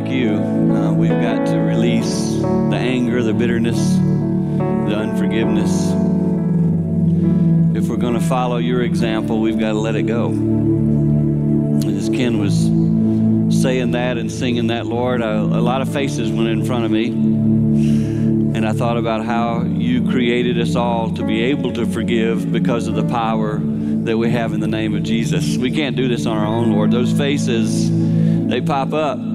like you, uh, we've got to release the anger, the bitterness, the unforgiveness. If we're going to follow your example, we've got to let it go. As Ken was saying that and singing that, Lord, a, a lot of faces went in front of me. And I thought about how you created us all to be able to forgive because of the power that we have in the name of Jesus. We can't do this on our own, Lord. Those faces, they pop up.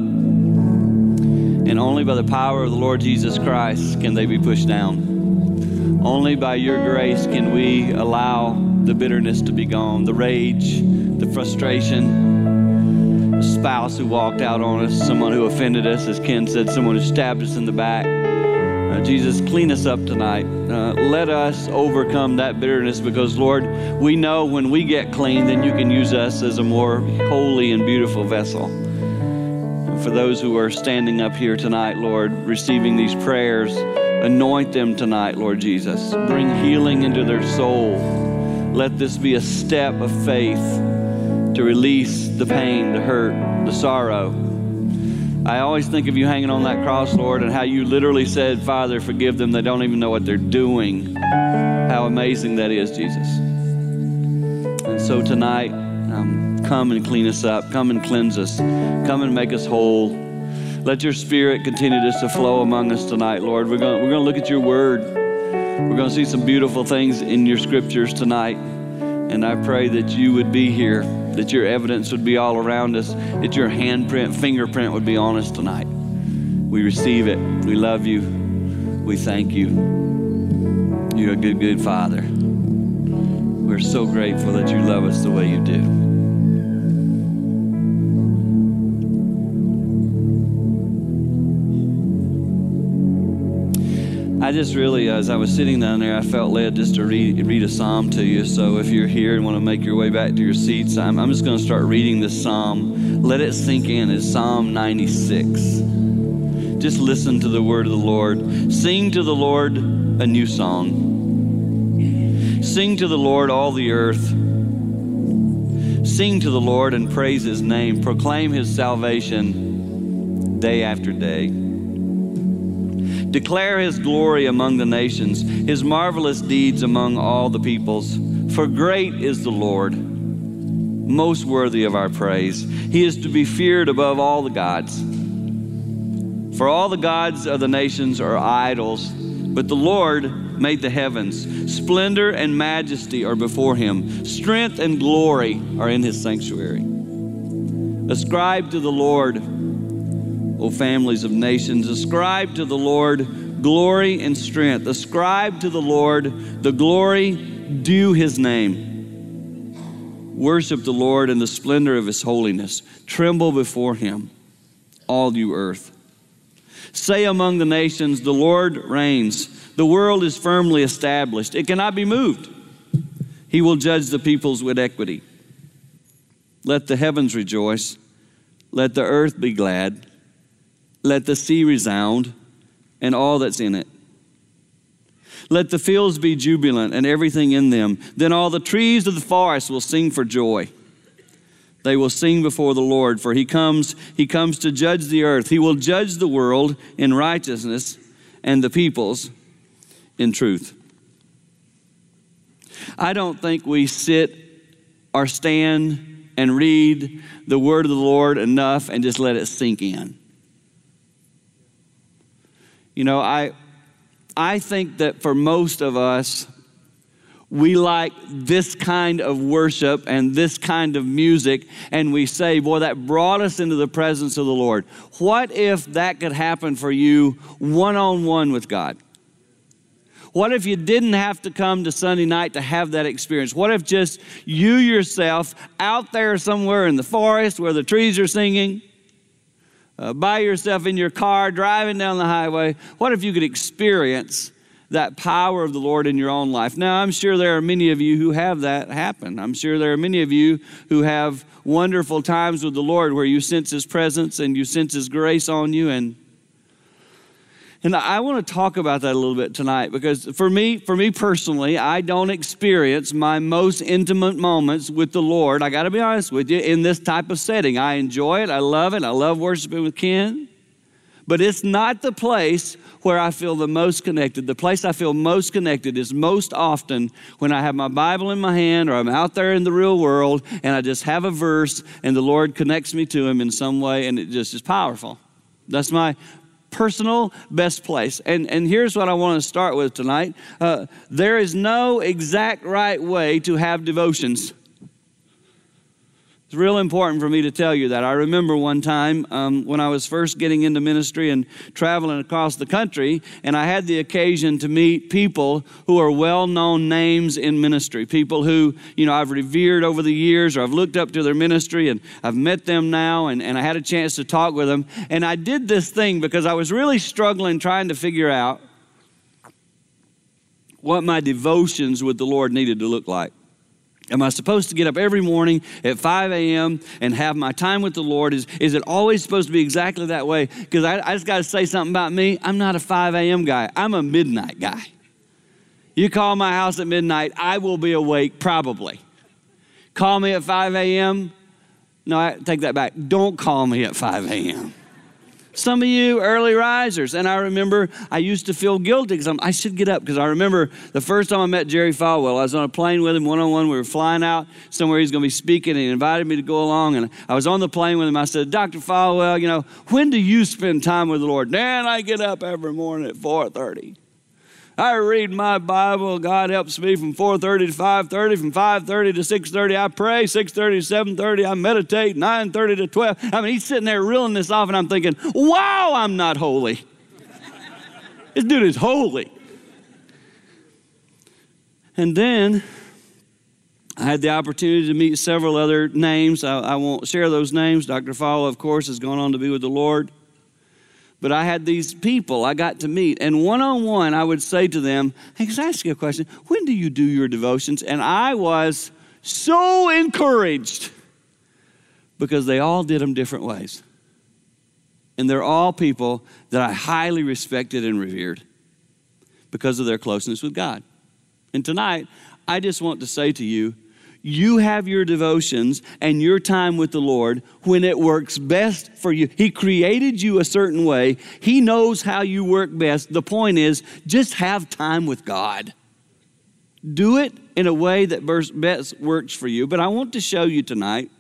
And only by the power of the Lord Jesus Christ can they be pushed down. Only by your grace can we allow the bitterness to be gone, the rage, the frustration, the spouse who walked out on us, someone who offended us, as Ken said, someone who stabbed us in the back. Uh, Jesus, clean us up tonight. Uh, let us overcome that bitterness because, Lord, we know when we get clean, then you can use us as a more holy and beautiful vessel for those who are standing up here tonight, Lord, receiving these prayers, anoint them tonight, Lord Jesus. Bring healing into their soul. Let this be a step of faith to release the pain, the hurt, the sorrow. I always think of you hanging on that cross, Lord, and how you literally said, Father, forgive them. They don't even know what they're doing. How amazing that is, Jesus. And so tonight, um, come and clean us up. Come and cleanse us. Come and make us whole. Let your spirit continue just to flow among us tonight, Lord. We're going we're going to look at your word. We're going to see some beautiful things in your scriptures tonight. And I pray that you would be here, that your evidence would be all around us, that your handprint, fingerprint would be on us tonight. We receive it. We love you. We thank you. You're a good, good Father. We're so grateful that you love us the way you do. I just really, as I was sitting down there, I felt led just to read, read a psalm to you. So if you're here and want to make your way back to your seats, I'm, I'm just going to start reading this psalm. Let it sink in. It's Psalm 96. Just listen to the word of the Lord. Sing to the Lord a new song. Sing to the Lord all the earth. Sing to the Lord and praise his name. Proclaim his salvation day after day. Declare his glory among the nations, his marvelous deeds among all the peoples. For great is the Lord, most worthy of our praise. He is to be feared above all the gods. For all the gods of the nations are idols, but the Lord made the heavens. Splendor and majesty are before him, strength and glory are in his sanctuary. Ascribe to the Lord O families of nations. Ascribe to the Lord glory and strength. Ascribe to the Lord the glory due his name. Worship the Lord in the splendor of his holiness. Tremble before him, all you earth. Say among the nations, The Lord reigns. The world is firmly established, it cannot be moved. He will judge the peoples with equity. Let the heavens rejoice, let the earth be glad. Let the sea resound and all that's in it. Let the fields be jubilant and everything in them. Then all the trees of the forest will sing for joy. They will sing before the Lord, for he comes, he comes to judge the earth. He will judge the world in righteousness and the peoples in truth. I don't think we sit or stand and read the word of the Lord enough and just let it sink in. You know, I, I think that for most of us, we like this kind of worship and this kind of music, and we say, Boy, that brought us into the presence of the Lord. What if that could happen for you one on one with God? What if you didn't have to come to Sunday night to have that experience? What if just you yourself out there somewhere in the forest where the trees are singing? Uh, by yourself in your car, driving down the highway, what if you could experience that power of the Lord in your own life? Now, I'm sure there are many of you who have that happen. I'm sure there are many of you who have wonderful times with the Lord where you sense His presence and you sense His grace on you and and I want to talk about that a little bit tonight because for me, for me personally, I don't experience my most intimate moments with the Lord. I got to be honest with you in this type of setting. I enjoy it. I love it. I love worshiping with Ken. but it's not the place where I feel the most connected. The place I feel most connected is most often when I have my Bible in my hand or I'm out there in the real world and I just have a verse and the Lord connects me to Him in some way and it just is powerful. That's my personal best place. And, and here's what I want to start with tonight uh, there is no exact right way to have devotions. It's real important for me to tell you that. I remember one time um, when I was first getting into ministry and traveling across the country, and I had the occasion to meet people who are well known names in ministry. People who, you know, I've revered over the years or I've looked up to their ministry and I've met them now and, and I had a chance to talk with them. And I did this thing because I was really struggling trying to figure out what my devotions with the Lord needed to look like. Am I supposed to get up every morning at 5 a.m. and have my time with the Lord? Is, is it always supposed to be exactly that way? Because I, I just got to say something about me. I'm not a 5 a.m. guy, I'm a midnight guy. You call my house at midnight, I will be awake probably. Call me at 5 a.m. No, I take that back. Don't call me at 5 a.m. Some of you early risers, and I remember I used to feel guilty because I should get up because I remember the first time I met Jerry Falwell, I was on a plane with him one on one. We were flying out somewhere he's going to be speaking, and he invited me to go along. And I was on the plane with him. I said, Dr. Falwell, you know, when do you spend time with the Lord? Dan, I get up every morning at 4:30. I read my Bible. God helps me from 4:30 to 5:30, from 5:30 to 6:30 I pray, 6:30 to 7:30 I meditate, 9:30 to 12. I mean, he's sitting there reeling this off and I'm thinking, "Wow, I'm not holy." this dude is holy. And then I had the opportunity to meet several other names. I, I won't share those names. Dr. Falwell, of course, has gone on to be with the Lord. But I had these people I got to meet, and one on one, I would say to them, Hey, can I ask you a question? When do you do your devotions? And I was so encouraged because they all did them different ways. And they're all people that I highly respected and revered because of their closeness with God. And tonight, I just want to say to you, you have your devotions and your time with the Lord when it works best for you. He created you a certain way, He knows how you work best. The point is, just have time with God. Do it in a way that best works for you. But I want to show you tonight,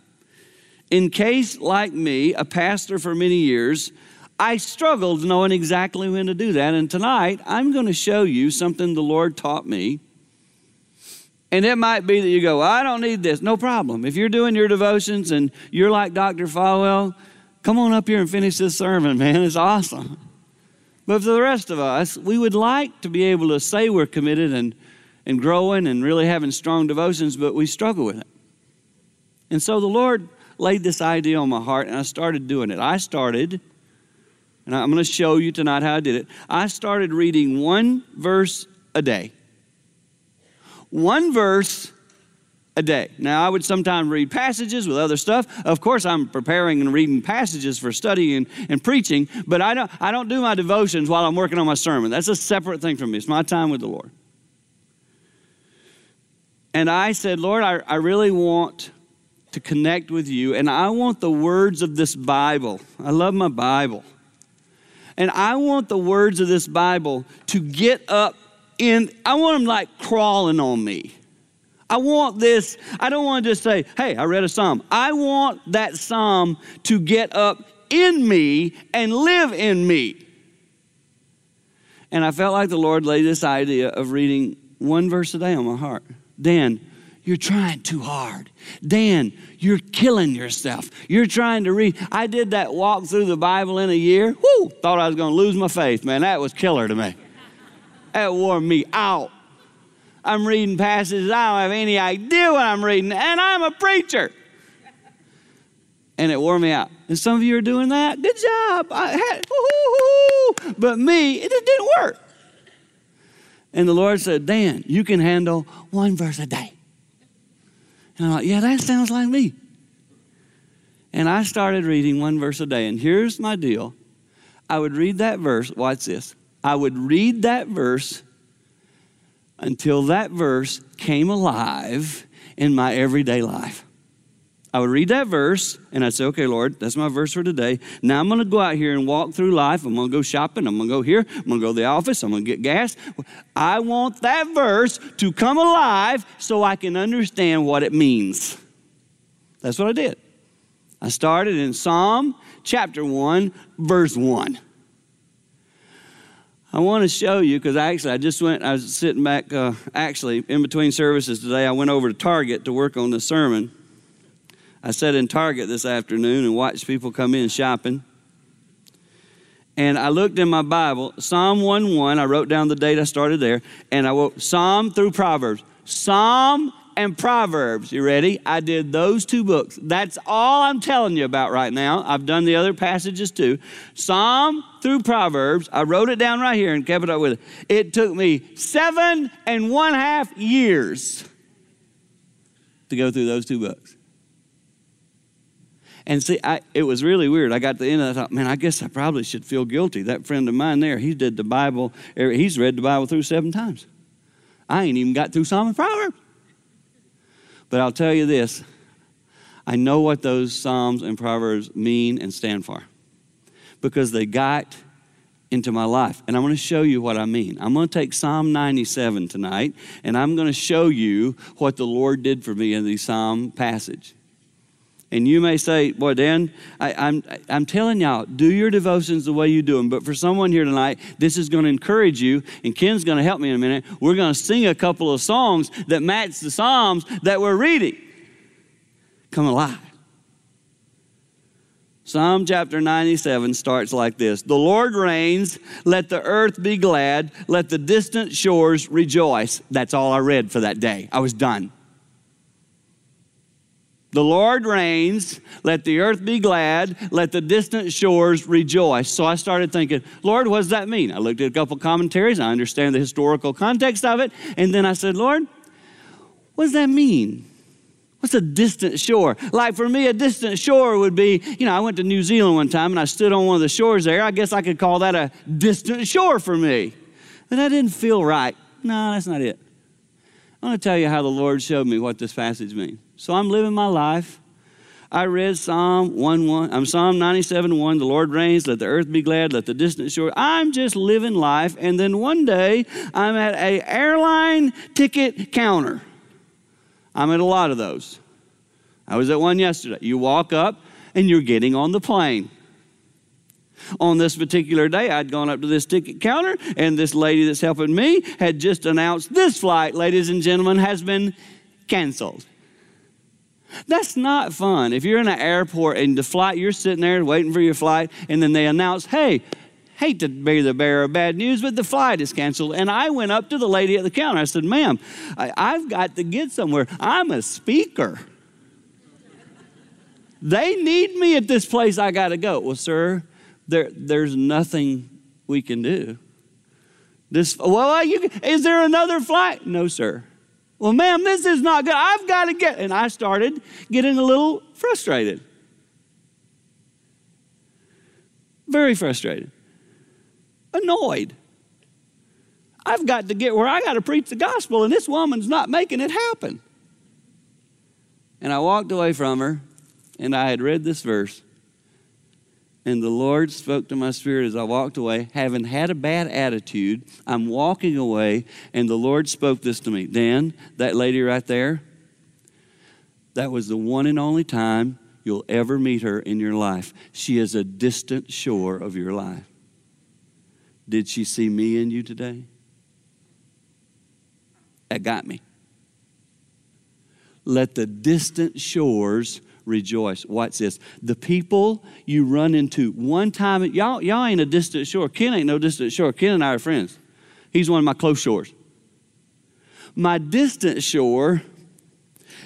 in case, like me, a pastor for many years, I struggled knowing exactly when to do that. And tonight, I'm going to show you something the Lord taught me and it might be that you go, I don't need this. No problem. If you're doing your devotions and you're like Dr. Falwell, come on up here and finish this sermon, man. It's awesome. But for the rest of us, we would like to be able to say we're committed and, and growing and really having strong devotions, but we struggle with it. And so the Lord laid this idea on my heart, and I started doing it. I started, and I'm going to show you tonight how I did it. I started reading one verse a day one verse a day. Now, I would sometimes read passages with other stuff. Of course, I'm preparing and reading passages for study and, and preaching, but I don't, I don't do my devotions while I'm working on my sermon. That's a separate thing from me. It's my time with the Lord. And I said, Lord, I, I really want to connect with you, and I want the words of this Bible. I love my Bible. And I want the words of this Bible to get up in, I want them like crawling on me. I want this, I don't want to just say, hey, I read a psalm. I want that psalm to get up in me and live in me. And I felt like the Lord laid this idea of reading one verse a day on my heart. Dan, you're trying too hard. Dan, you're killing yourself. You're trying to read. I did that walk through the Bible in a year. Whoo, thought I was going to lose my faith, man. That was killer to me. That wore me out. I'm reading passages, I don't have any idea what I'm reading, and I'm a preacher. And it wore me out. And some of you are doing that. Good job. Had, but me, it just didn't work. And the Lord said, Dan, you can handle one verse a day. And I'm like, yeah, that sounds like me. And I started reading one verse a day. And here's my deal I would read that verse. Watch this. I would read that verse until that verse came alive in my everyday life. I would read that verse and I'd say, okay, Lord, that's my verse for today. Now I'm going to go out here and walk through life. I'm going to go shopping. I'm going to go here. I'm going to go to the office. I'm going to get gas. I want that verse to come alive so I can understand what it means. That's what I did. I started in Psalm chapter 1, verse 1. I want to show you because actually I just went, I was sitting back, uh, actually, in between services today, I went over to Target to work on the sermon. I sat in Target this afternoon and watched people come in shopping. And I looked in my Bible, Psalm 1 1, I wrote down the date I started there, and I wrote Psalm through Proverbs. Psalm and Proverbs. You ready? I did those two books. That's all I'm telling you about right now. I've done the other passages too. Psalm through Proverbs. I wrote it down right here and kept it up with it. It took me seven and one half years to go through those two books. And see, I, it was really weird. I got to the end and I thought, man, I guess I probably should feel guilty. That friend of mine there, he did the Bible, er, he's read the Bible through seven times. I ain't even got through Psalm and Proverbs. But I'll tell you this I know what those Psalms and Proverbs mean and stand for because they got into my life. And I'm going to show you what I mean. I'm going to take Psalm 97 tonight and I'm going to show you what the Lord did for me in the Psalm passage. And you may say, Boy, Dan, I, I'm, I'm telling y'all, do your devotions the way you do them. But for someone here tonight, this is going to encourage you, and Ken's going to help me in a minute. We're going to sing a couple of songs that match the Psalms that we're reading. Come alive. Psalm chapter 97 starts like this The Lord reigns, let the earth be glad, let the distant shores rejoice. That's all I read for that day. I was done. The Lord reigns. Let the earth be glad. Let the distant shores rejoice. So I started thinking, Lord, what does that mean? I looked at a couple commentaries. I understand the historical context of it. And then I said, Lord, what does that mean? What's a distant shore? Like for me, a distant shore would be, you know, I went to New Zealand one time and I stood on one of the shores there. I guess I could call that a distant shore for me. But that didn't feel right. No, that's not it. I want to tell you how the Lord showed me what this passage means. So I'm living my life. I read Psalm 1 1. I'm Psalm 97 1. The Lord reigns, let the earth be glad, let the distant shore. I'm just living life. And then one day I'm at a airline ticket counter. I'm at a lot of those. I was at one yesterday. You walk up and you're getting on the plane. On this particular day, I'd gone up to this ticket counter, and this lady that's helping me had just announced this flight, ladies and gentlemen, has been canceled. That's not fun. If you're in an airport and the flight, you're sitting there waiting for your flight, and then they announce, hey, hate to be the bearer of bad news, but the flight is canceled. And I went up to the lady at the counter. I said, ma'am, I, have got to get somewhere. I'm a speaker. they need me at this place. I got to go. Well, sir, there, there's nothing we can do. This, well, you, is there another flight? No, sir. Well, ma'am, this is not good. I've got to get. And I started getting a little frustrated. Very frustrated. Annoyed. I've got to get where I got to preach the gospel, and this woman's not making it happen. And I walked away from her, and I had read this verse. And the Lord spoke to my spirit as I walked away, having had a bad attitude. I'm walking away, and the Lord spoke this to me Dan, that lady right there, that was the one and only time you'll ever meet her in your life. She is a distant shore of your life. Did she see me in you today? That got me. Let the distant shores rejoice. Watch this. The people you run into one time, y'all, y'all ain't a distant shore. Ken ain't no distant shore. Ken and I are friends. He's one of my close shores. My distant shore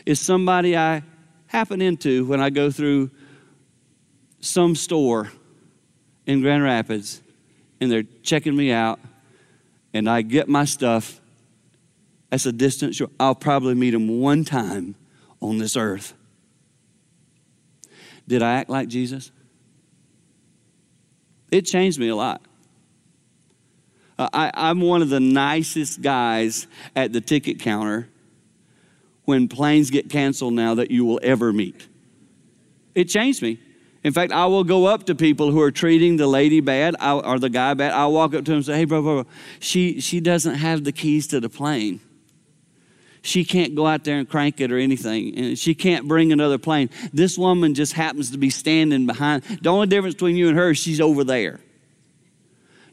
is somebody I happen into when I go through some store in Grand Rapids and they're checking me out and I get my stuff. That's a distant shore. I'll probably meet them one time on this earth. Did I act like Jesus? It changed me a lot. Uh, I, am one of the nicest guys at the ticket counter when planes get canceled now that you will ever meet. It changed me. In fact, I will go up to people who are treating the lady bad or the guy bad. I'll walk up to them and say, hey, bro, bro, bro, she, she doesn't have the keys to the plane. She can't go out there and crank it or anything. And she can't bring another plane. This woman just happens to be standing behind. The only difference between you and her is she's over there.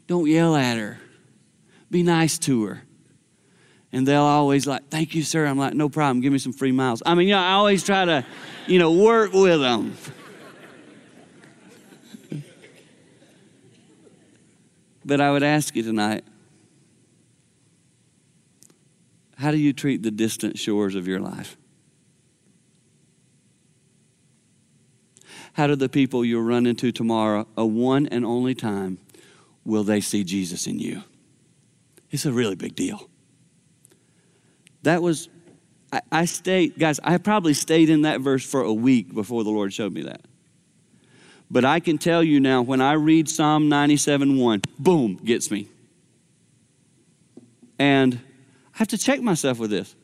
Don't yell at her. Be nice to her. And they'll always like, thank you, sir. I'm like, no problem. Give me some free miles. I mean, you know, I always try to, you know, work with them. but I would ask you tonight, how do you treat the distant shores of your life? How do the people you'll run into tomorrow, a one and only time, will they see Jesus in you? It's a really big deal. That was, I, I stayed, guys, I probably stayed in that verse for a week before the Lord showed me that. But I can tell you now, when I read Psalm 97 1, boom, gets me. And I have to check myself with this.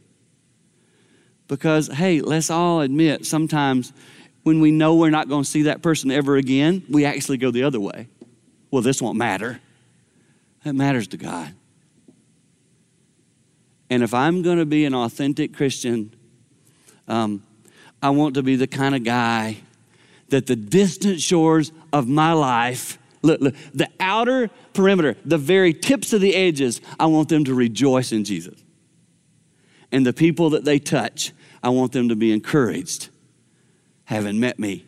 Because, hey, let's all admit sometimes when we know we're not going to see that person ever again, we actually go the other way. Well, this won't matter. That matters to God. And if I'm going to be an authentic Christian, um, I want to be the kind of guy that the distant shores of my life, look, look, the outer perimeter, the very tips of the edges, I want them to rejoice in Jesus and the people that they touch, I want them to be encouraged having met me.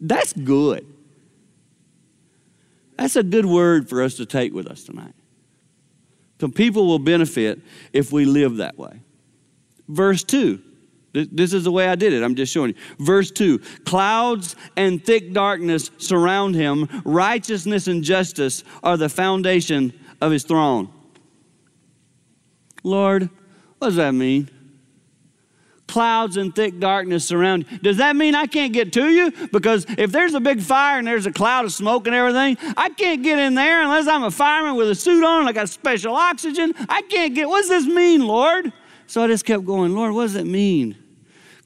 That's good. That's a good word for us to take with us tonight. Some people will benefit if we live that way. Verse 2. This is the way I did it. I'm just showing you. Verse 2 Clouds and thick darkness surround him, righteousness and justice are the foundation of his throne. Lord, what does that mean? Clouds and thick darkness surround you. Does that mean I can't get to you? Because if there's a big fire and there's a cloud of smoke and everything, I can't get in there unless I'm a fireman with a suit on and I got special oxygen. I can't get, what does this mean, Lord? So I just kept going, Lord, what does it mean?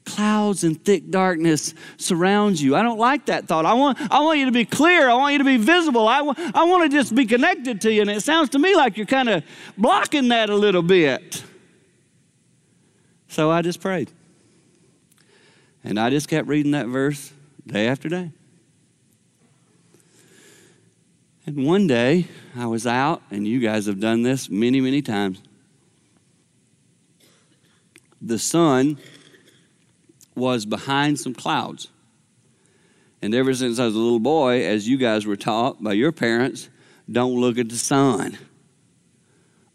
Clouds and thick darkness surround you. I don't like that thought. I want, I want you to be clear. I want you to be visible. I, w- I want to just be connected to you. And it sounds to me like you're kind of blocking that a little bit. So I just prayed. And I just kept reading that verse day after day. And one day I was out, and you guys have done this many, many times. The sun was behind some clouds. And ever since I was a little boy, as you guys were taught by your parents, don't look at the sun.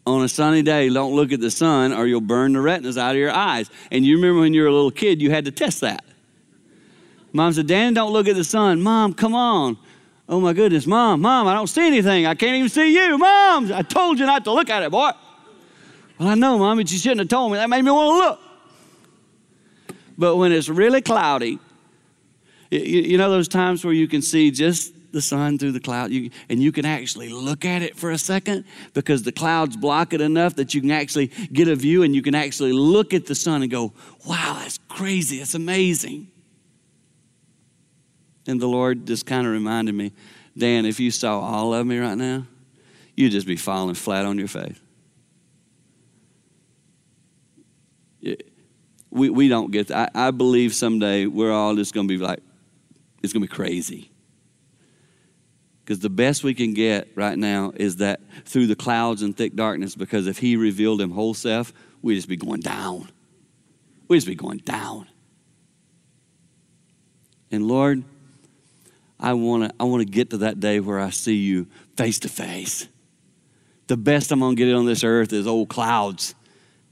On a sunny day, don't look at the sun or you'll burn the retinas out of your eyes. And you remember when you were a little kid, you had to test that. Mom said, Dan, don't look at the sun. Mom, come on. Oh my goodness, Mom, Mom, I don't see anything. I can't even see you. Mom, I told you not to look at it, boy. Well, I know, Mom, but you shouldn't have told me. That made me want to look. But when it's really cloudy, you, you know those times where you can see just the sun through the cloud? You, and you can actually look at it for a second because the clouds block it enough that you can actually get a view and you can actually look at the sun and go, wow, that's crazy, that's amazing. And the Lord just kind of reminded me, Dan, if you saw all of me right now, you'd just be falling flat on your face we, we don't get that. I, I believe someday we're all just going to be like, it's going to be crazy. Because the best we can get right now is that through the clouds and thick darkness, because if He revealed Him whole self, we'd just be going down. We'd just be going down. And Lord, I want to I want to get to that day where I see you face to face. The best I'm going to get on this earth is old clouds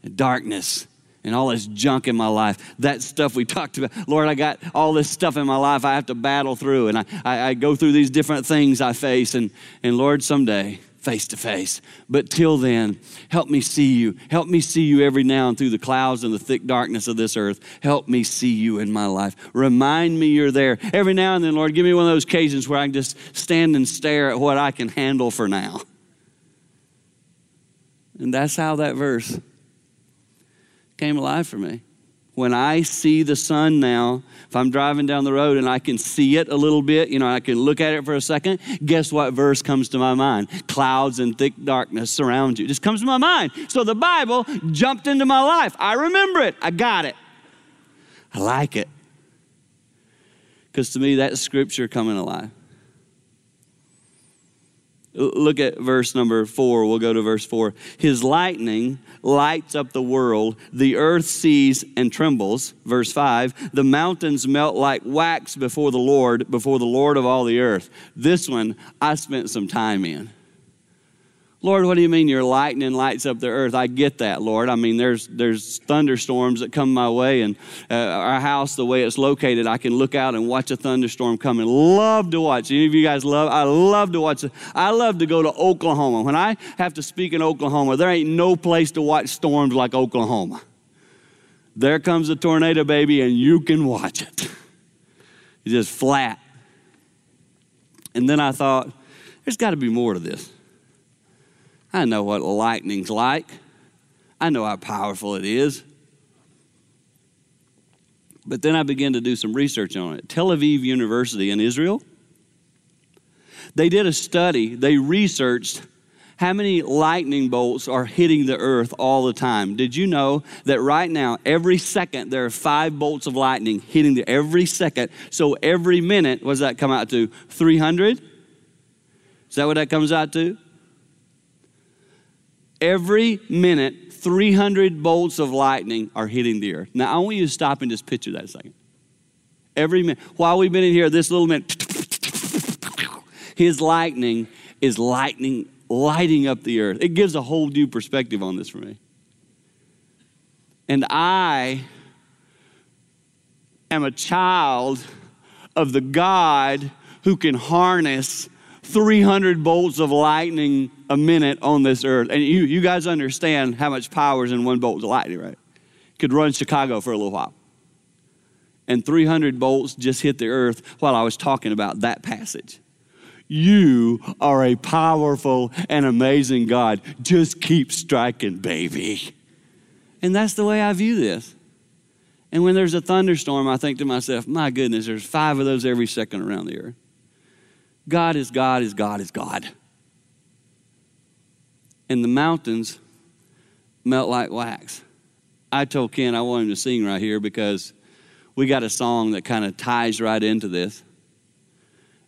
and darkness and all this junk in my life. That stuff we talked about. Lord, I got all this stuff in my life I have to battle through, and I, I, I go through these different things I face. And, and Lord, someday, face to face. But till then, help me see you. Help me see you every now and through the clouds and the thick darkness of this earth. Help me see you in my life. Remind me you're there. Every now and then, Lord, give me one of those occasions where I can just stand and stare at what I can handle for now. And that's how that verse came alive for me. when I see the sun now, if I'm driving down the road and I can see it a little bit, you know, I can look at it for a second, guess what verse comes to my mind? Clouds and thick darkness surround you. It just comes to my mind. So the Bible jumped into my life. I remember it. I got it. I like it. Because to me, that's scripture coming alive. Look at verse number four. We'll go to verse four. His lightning lights up the world. The earth sees and trembles. Verse five. The mountains melt like wax before the Lord, before the Lord of all the earth. This one I spent some time in. Lord, what do you mean your lightning lights up the earth? I get that, Lord. I mean, there's there's thunderstorms that come my way, and uh, our house, the way it's located, I can look out and watch a thunderstorm coming. Love to watch. Any of you guys love? I love to watch. I love to go to Oklahoma. When I have to speak in Oklahoma, there ain't no place to watch storms like Oklahoma. There comes a tornado, baby, and you can watch it. It's just flat. And then I thought, there's got to be more to this. I know what lightning's like. I know how powerful it is. But then I began to do some research on it. Tel Aviv University in Israel, they did a study, they researched how many lightning bolts are hitting the earth all the time. Did you know that right now, every second, there are five bolts of lightning hitting the every second? So every minute, what does that come out to? 300? Is that what that comes out to? Every minute, 300 bolts of lightning are hitting the earth. Now, I want you to stop and just picture that a second. Every minute. While we've been in here, this little minute, his lightning is lightning, lighting up the earth. It gives a whole new perspective on this for me. And I am a child of the God who can harness 300 bolts of lightning a minute on this earth. And you, you guys understand how much power is in one bolt of lightning, right? Could run Chicago for a little while. And 300 bolts just hit the earth while I was talking about that passage. You are a powerful and amazing God. Just keep striking, baby. And that's the way I view this. And when there's a thunderstorm, I think to myself, my goodness, there's five of those every second around the earth. God is God is God is God. And the mountains melt like wax. I told Ken I want him to sing right here because we got a song that kind of ties right into this.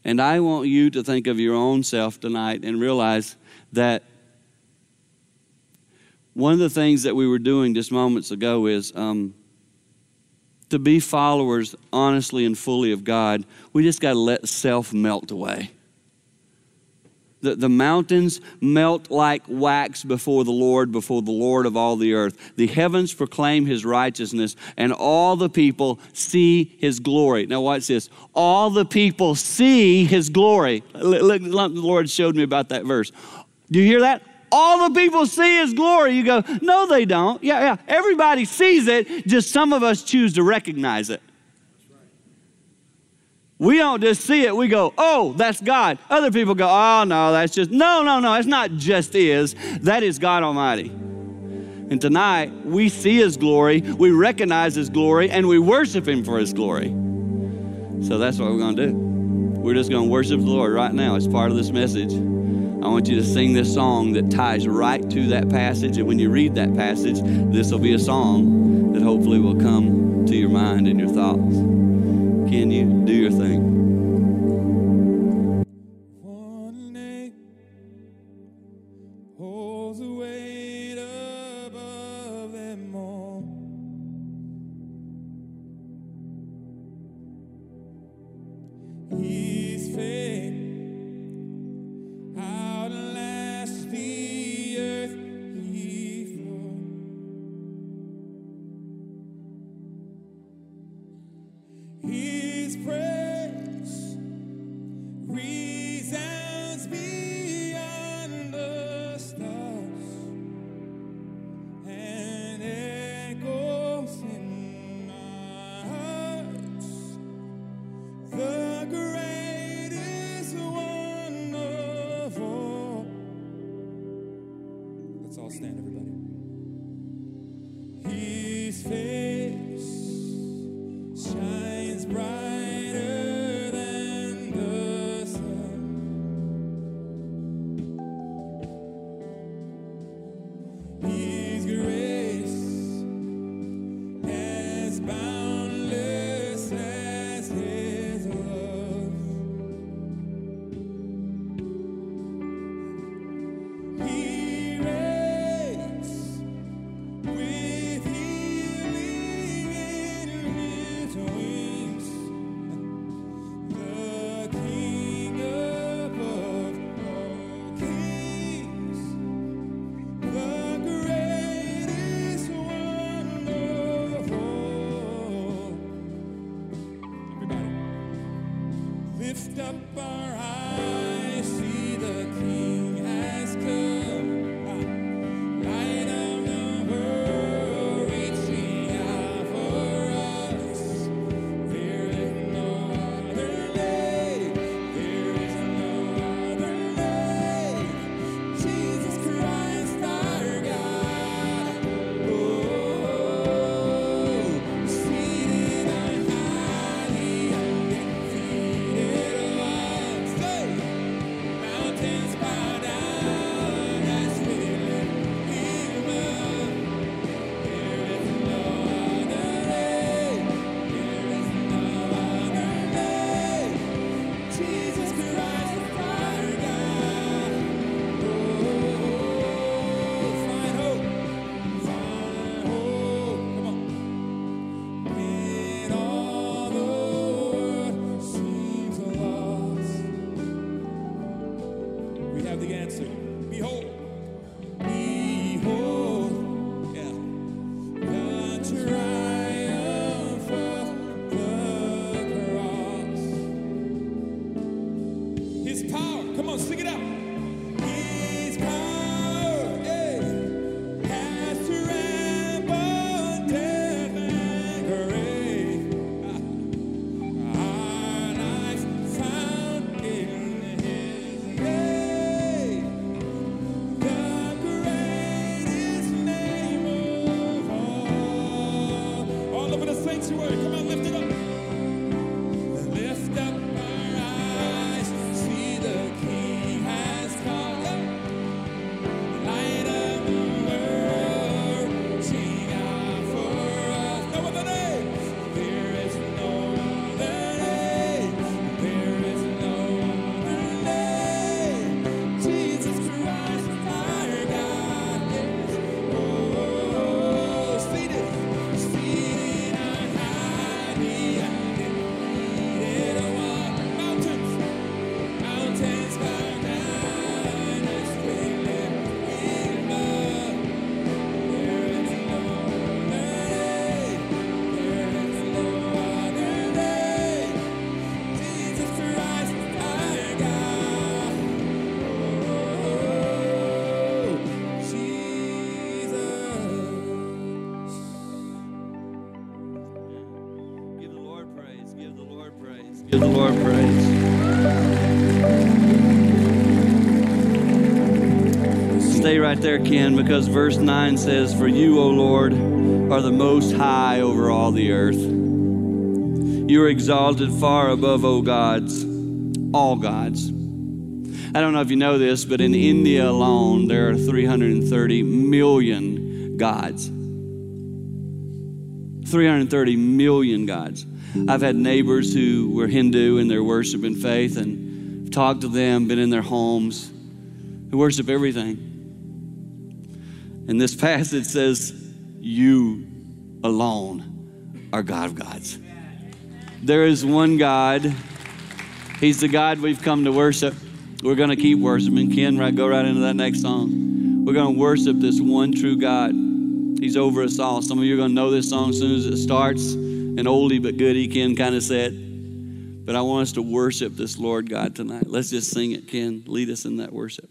And I want you to think of your own self tonight and realize that one of the things that we were doing just moments ago is um, to be followers honestly and fully of God, we just got to let self melt away. The, the mountains melt like wax before the Lord, before the Lord of all the earth. The heavens proclaim his righteousness, and all the people see his glory. Now, watch this. All the people see his glory. Look, look the Lord showed me about that verse. Do you hear that? all the people see his glory. You go, no, they don't. Yeah, yeah. Everybody sees it, just some of us choose to recognize it. We don't just see it, we go, oh, that's God. Other people go, oh, no, that's just, no, no, no, it's not just is. That is God Almighty. And tonight, we see His glory, we recognize His glory, and we worship Him for His glory. So that's what we're going to do. We're just going to worship the Lord right now as part of this message. I want you to sing this song that ties right to that passage. And when you read that passage, this will be a song that hopefully will come to your mind and your thoughts. Can you do your thing? Give right there, Ken, because verse 9 says, For you, O Lord, are the most high over all the earth. You are exalted far above, O gods, all gods. I don't know if you know this, but in India alone, there are 330 million gods. 330 million gods. I've had neighbors who were Hindu in their worship and faith and I've talked to them, been in their homes, who worship everything. And this passage says, You alone are God of gods. There is one God. He's the God we've come to worship. We're going to keep worshiping. Ken, right, go right into that next song. We're going to worship this one true God. He's over us all. Some of you are going to know this song as soon as it starts an oldie but goodie, Ken kind of said. But I want us to worship this Lord God tonight. Let's just sing it, Ken. Lead us in that worship.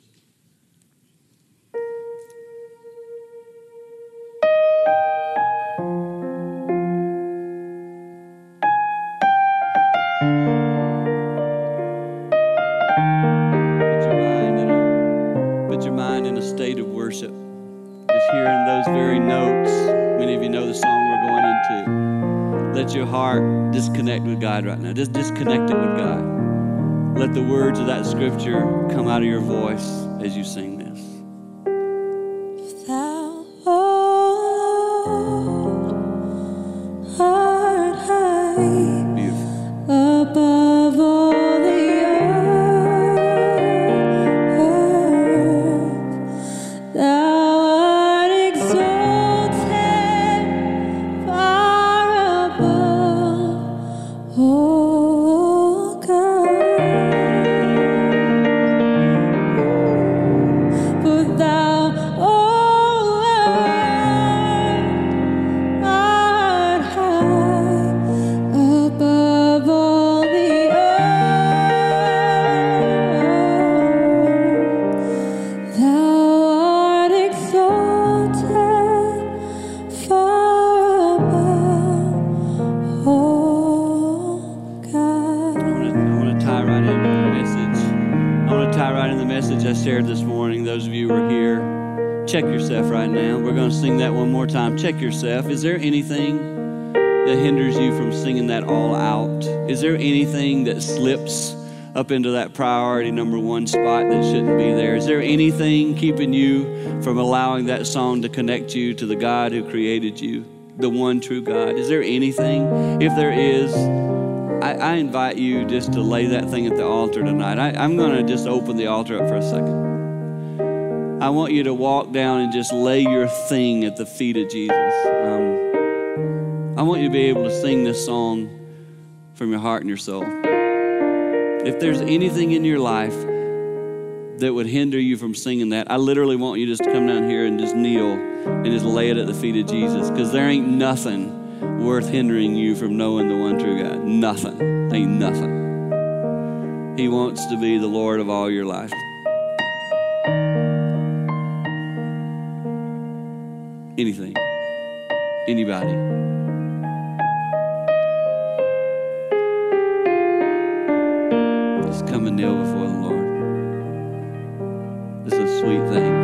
Of your voice as you sing Check yourself. Is there anything that hinders you from singing that all out? Is there anything that slips up into that priority number one spot that shouldn't be there? Is there anything keeping you from allowing that song to connect you to the God who created you, the one true God? Is there anything? If there is, I, I invite you just to lay that thing at the altar tonight. I, I'm going to just open the altar up for a second. I want you to walk down and just lay your thing at the feet of Jesus. Um, I want you to be able to sing this song from your heart and your soul. If there's anything in your life that would hinder you from singing that, I literally want you just to come down here and just kneel and just lay it at the feet of Jesus because there ain't nothing worth hindering you from knowing the one true God. Nothing. Ain't nothing. He wants to be the Lord of all your life. Anything. Anybody. Just come and kneel before the Lord. Is a sweet thing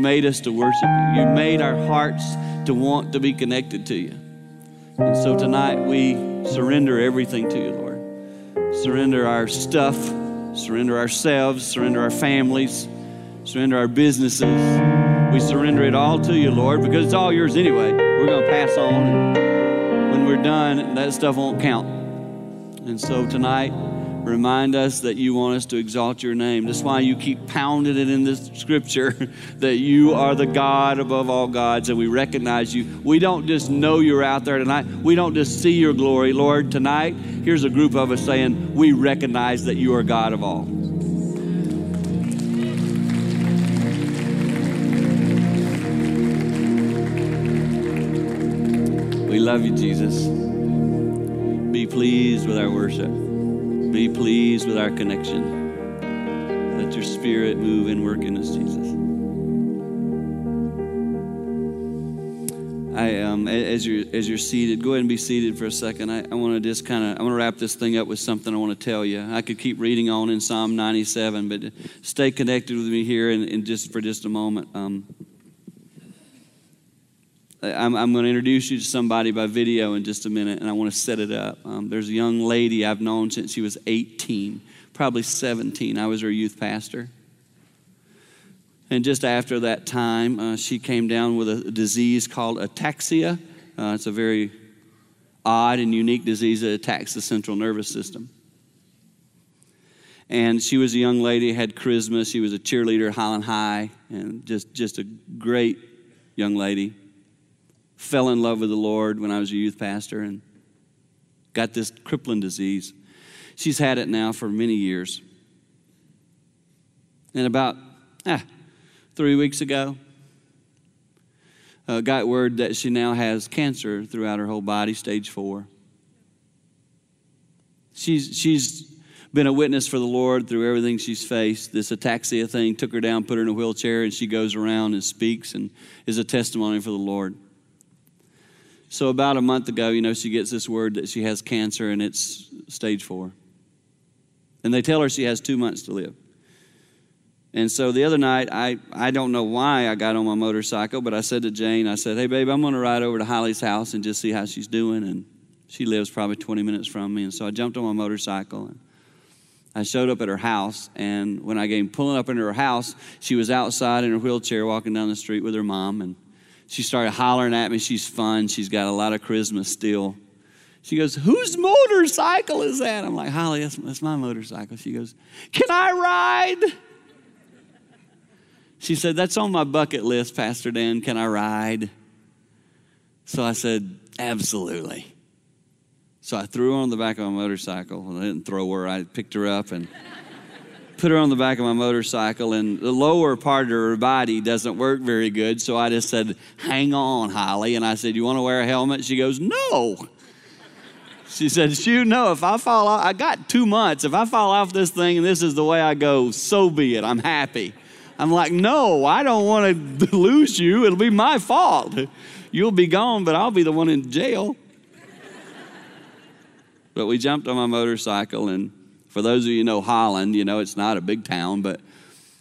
made us to worship you. You made our hearts to want to be connected to you. And so tonight we surrender everything to you, Lord. Surrender our stuff, surrender ourselves, surrender our families, surrender our businesses. We surrender it all to you, Lord, because it's all yours anyway. We're going to pass on. And when we're done, that stuff won't count. And so tonight, remind us that you want us to exalt your name. That's why you keep pounding it in this scripture that you are the God above all gods and we recognize you. We don't just know you're out there tonight, we don't just see your glory. Lord, tonight, here's a group of us saying, We recognize that you are God of all. We love you, Jesus. Be pleased with our worship. Be pleased with our connection. Let your spirit move and work in us, Jesus. I um, as you're as you're seated, go ahead and be seated for a second. I, I want to just kind of I want to wrap this thing up with something I want to tell you. I could keep reading on in Psalm 97, but stay connected with me here and, and just for just a moment. Um, I'm, I'm going to introduce you to somebody by video in just a minute, and I want to set it up. Um, there's a young lady I've known since she was 18, probably 17. I was her youth pastor. And just after that time, uh, she came down with a disease called ataxia. Uh, it's a very odd and unique disease that attacks the central nervous system. And she was a young lady, had charisma. She was a cheerleader Highland High, and just, just a great young lady. Fell in love with the Lord when I was a youth pastor and got this crippling disease. She's had it now for many years. And about ah, three weeks ago, uh, got word that she now has cancer throughout her whole body, stage four. She's, she's been a witness for the Lord through everything she's faced. This ataxia thing took her down, put her in a wheelchair, and she goes around and speaks and is a testimony for the Lord. So, about a month ago, you know, she gets this word that she has cancer and it's stage four. And they tell her she has two months to live. And so the other night, I, I don't know why I got on my motorcycle, but I said to Jane, I said, hey, babe, I'm going to ride over to Holly's house and just see how she's doing. And she lives probably 20 minutes from me. And so I jumped on my motorcycle and I showed up at her house. And when I came pulling up into her house, she was outside in her wheelchair walking down the street with her mom. And she started hollering at me. She's fun. She's got a lot of charisma still. She goes, Whose motorcycle is that? I'm like, Holly, that's, that's my motorcycle. She goes, Can I ride? She said, That's on my bucket list, Pastor Dan. Can I ride? So I said, Absolutely. So I threw her on the back of my motorcycle. Well, I didn't throw her, I picked her up and put her on the back of my motorcycle. And the lower part of her body doesn't work very good. So I just said, Hang on, Holly. And I said, You want to wear a helmet? She goes, No. She said, Shoot, no, if I fall off, I got two months. If I fall off this thing and this is the way I go, so be it. I'm happy. I'm like, no, I don't want to lose you. It'll be my fault. You'll be gone, but I'll be the one in jail. but we jumped on my motorcycle, and for those of you know Holland, you know it's not a big town, but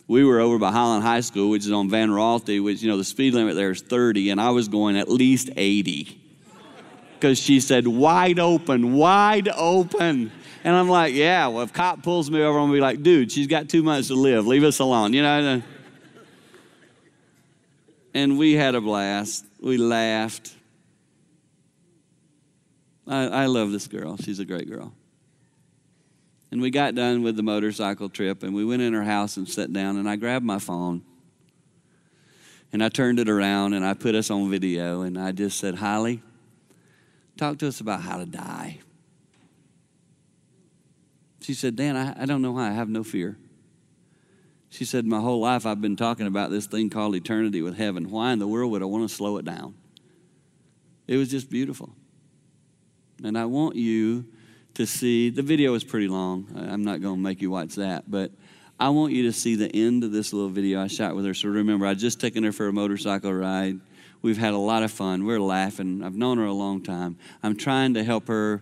we were over by Holland High School, which is on Van Raalte, which, you know, the speed limit there is 30, and I was going at least 80. Because she said, wide open, wide open. And I'm like, yeah, well, if cop pulls me over, I'm gonna be like, dude, she's got two months to live. Leave us alone, you know? And we had a blast. We laughed. I, I love this girl. She's a great girl. And we got done with the motorcycle trip, and we went in her house and sat down, and I grabbed my phone. And I turned it around and I put us on video, and I just said, Holly, talk to us about how to die. She said, Dan, I, I don't know why I have no fear. She said, My whole life I've been talking about this thing called eternity with heaven. Why in the world would I want to slow it down? It was just beautiful. And I want you to see the video is pretty long. I'm not going to make you watch that, but I want you to see the end of this little video I shot with her. So remember, I just taken her for a motorcycle ride. We've had a lot of fun. We're laughing. I've known her a long time. I'm trying to help her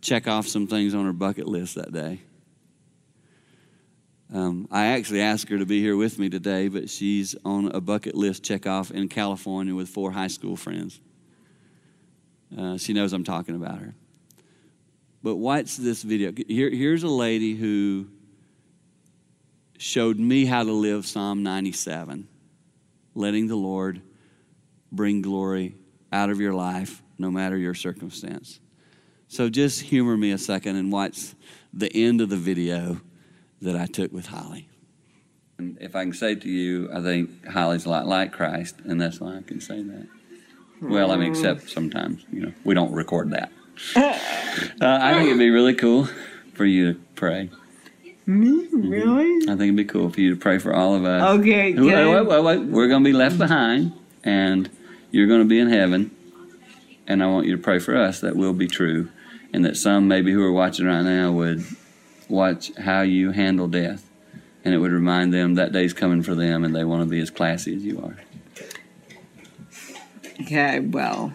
check off some things on her bucket list that day. Um, I actually asked her to be here with me today, but she's on a bucket list check off in California with four high school friends. Uh, she knows I'm talking about her. But watch this video. Here, here's a lady who showed me how to live Psalm 97, letting the Lord bring glory out of your life, no matter your circumstance. So just humor me a second and watch the end of the video that I took with Holly. And if I can say to you, I think Holly's a lot like Christ, and that's why I can say that. Well, I mean, except sometimes, you know, we don't record that. Uh, I think it'd be really cool for you to pray. Me? Really? I think it'd be cool for you to pray for all of us. Okay, Wait, wait, wait, wait. We're going to be left behind, and you're going to be in heaven. And I want you to pray for us that will be true, and that some maybe who are watching right now would watch how you handle death, and it would remind them that day's coming for them, and they want to be as classy as you are. Okay, well.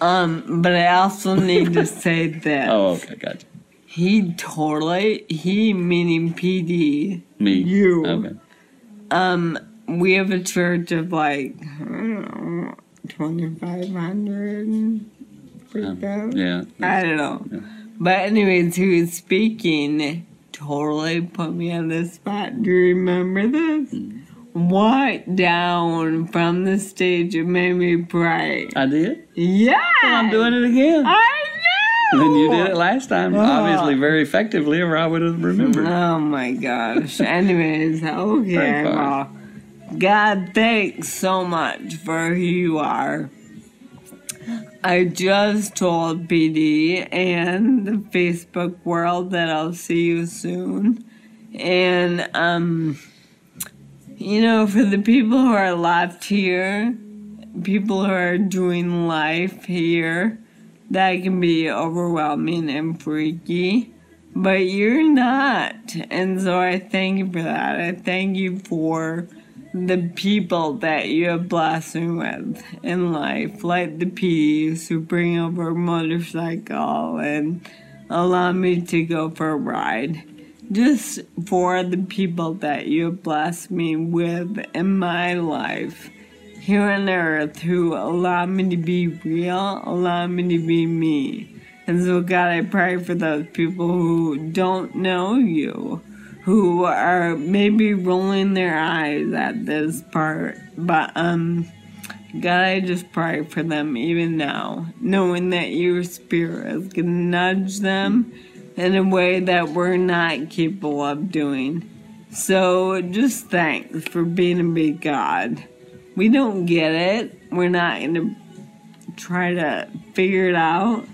Um, but I also need to say that Oh, okay, gotcha. he totally, he meaning PD, Me. You. Okay. um, we have a church of like, I don't know, twenty-five hundred Um, yeah. I don't know. Yeah. But anyways, he was speaking. Totally put me on the spot. Do you remember this? Mm. Walked down from the stage. It made me cry. I did. Yeah. I'm doing it again. I know. And you did it last time, Oh. obviously very effectively, or I would have remembered. Oh my gosh. Anyways, okay. Well, God, thanks so much for who you are. I just told PD and the Facebook world that I'll see you soon. And, um, you know, for the people who are left here, people who are doing life here, that can be overwhelming and freaky but you're not. And so I thank you for that. I thank you for the people that you have blessed me with in life, like the P's who bring over a motorcycle and allow me to go for a ride. Just for the people that you blessed me with in my life here on earth who allow me to be real, allow me to be me. And so, God, I pray for those people who don't know you, who are maybe rolling their eyes at this part. But, um, God, I just pray for them even now, knowing that your spirit is going to nudge them in a way that we're not capable of doing. So, just thanks for being a big God. We don't get it. We're not going to try to figure it out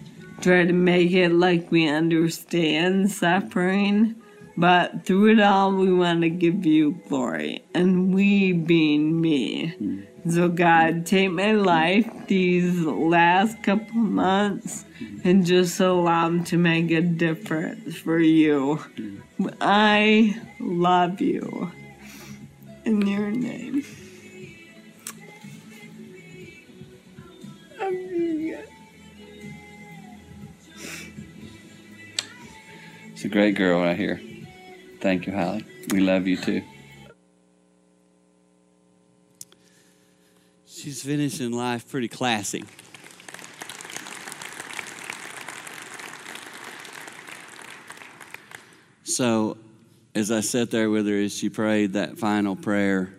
try to make it like we understand suffering. But through it all, we want to give you glory, and we being me. Mm. So, God, take my life these last couple months and just allow them to make a difference for you. I love you. In your name. She's a great girl right here. Thank you, Holly. We love you too. She's finishing life pretty classy. So, as I sat there with her as she prayed that final prayer,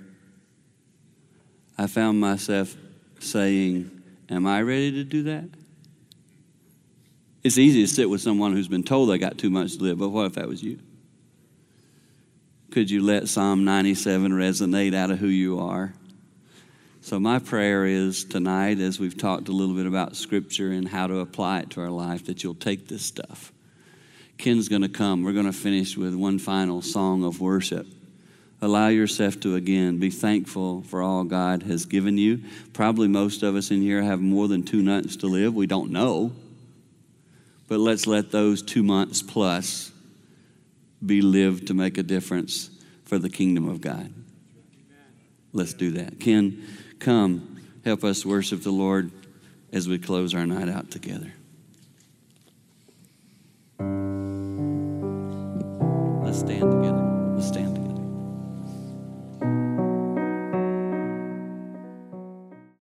I found myself saying, Am I ready to do that? It's easy to sit with someone who's been told they got too much to live, but what if that was you? Could you let Psalm 97 resonate out of who you are? So, my prayer is tonight, as we've talked a little bit about Scripture and how to apply it to our life, that you'll take this stuff. Ken's going to come. We're going to finish with one final song of worship. Allow yourself to again be thankful for all God has given you. Probably most of us in here have more than two months to live. We don't know. But let's let those two months plus be lived to make a difference for the kingdom of God. Let's do that. Ken, come help us worship the Lord as we close our night out together. Let's stand together.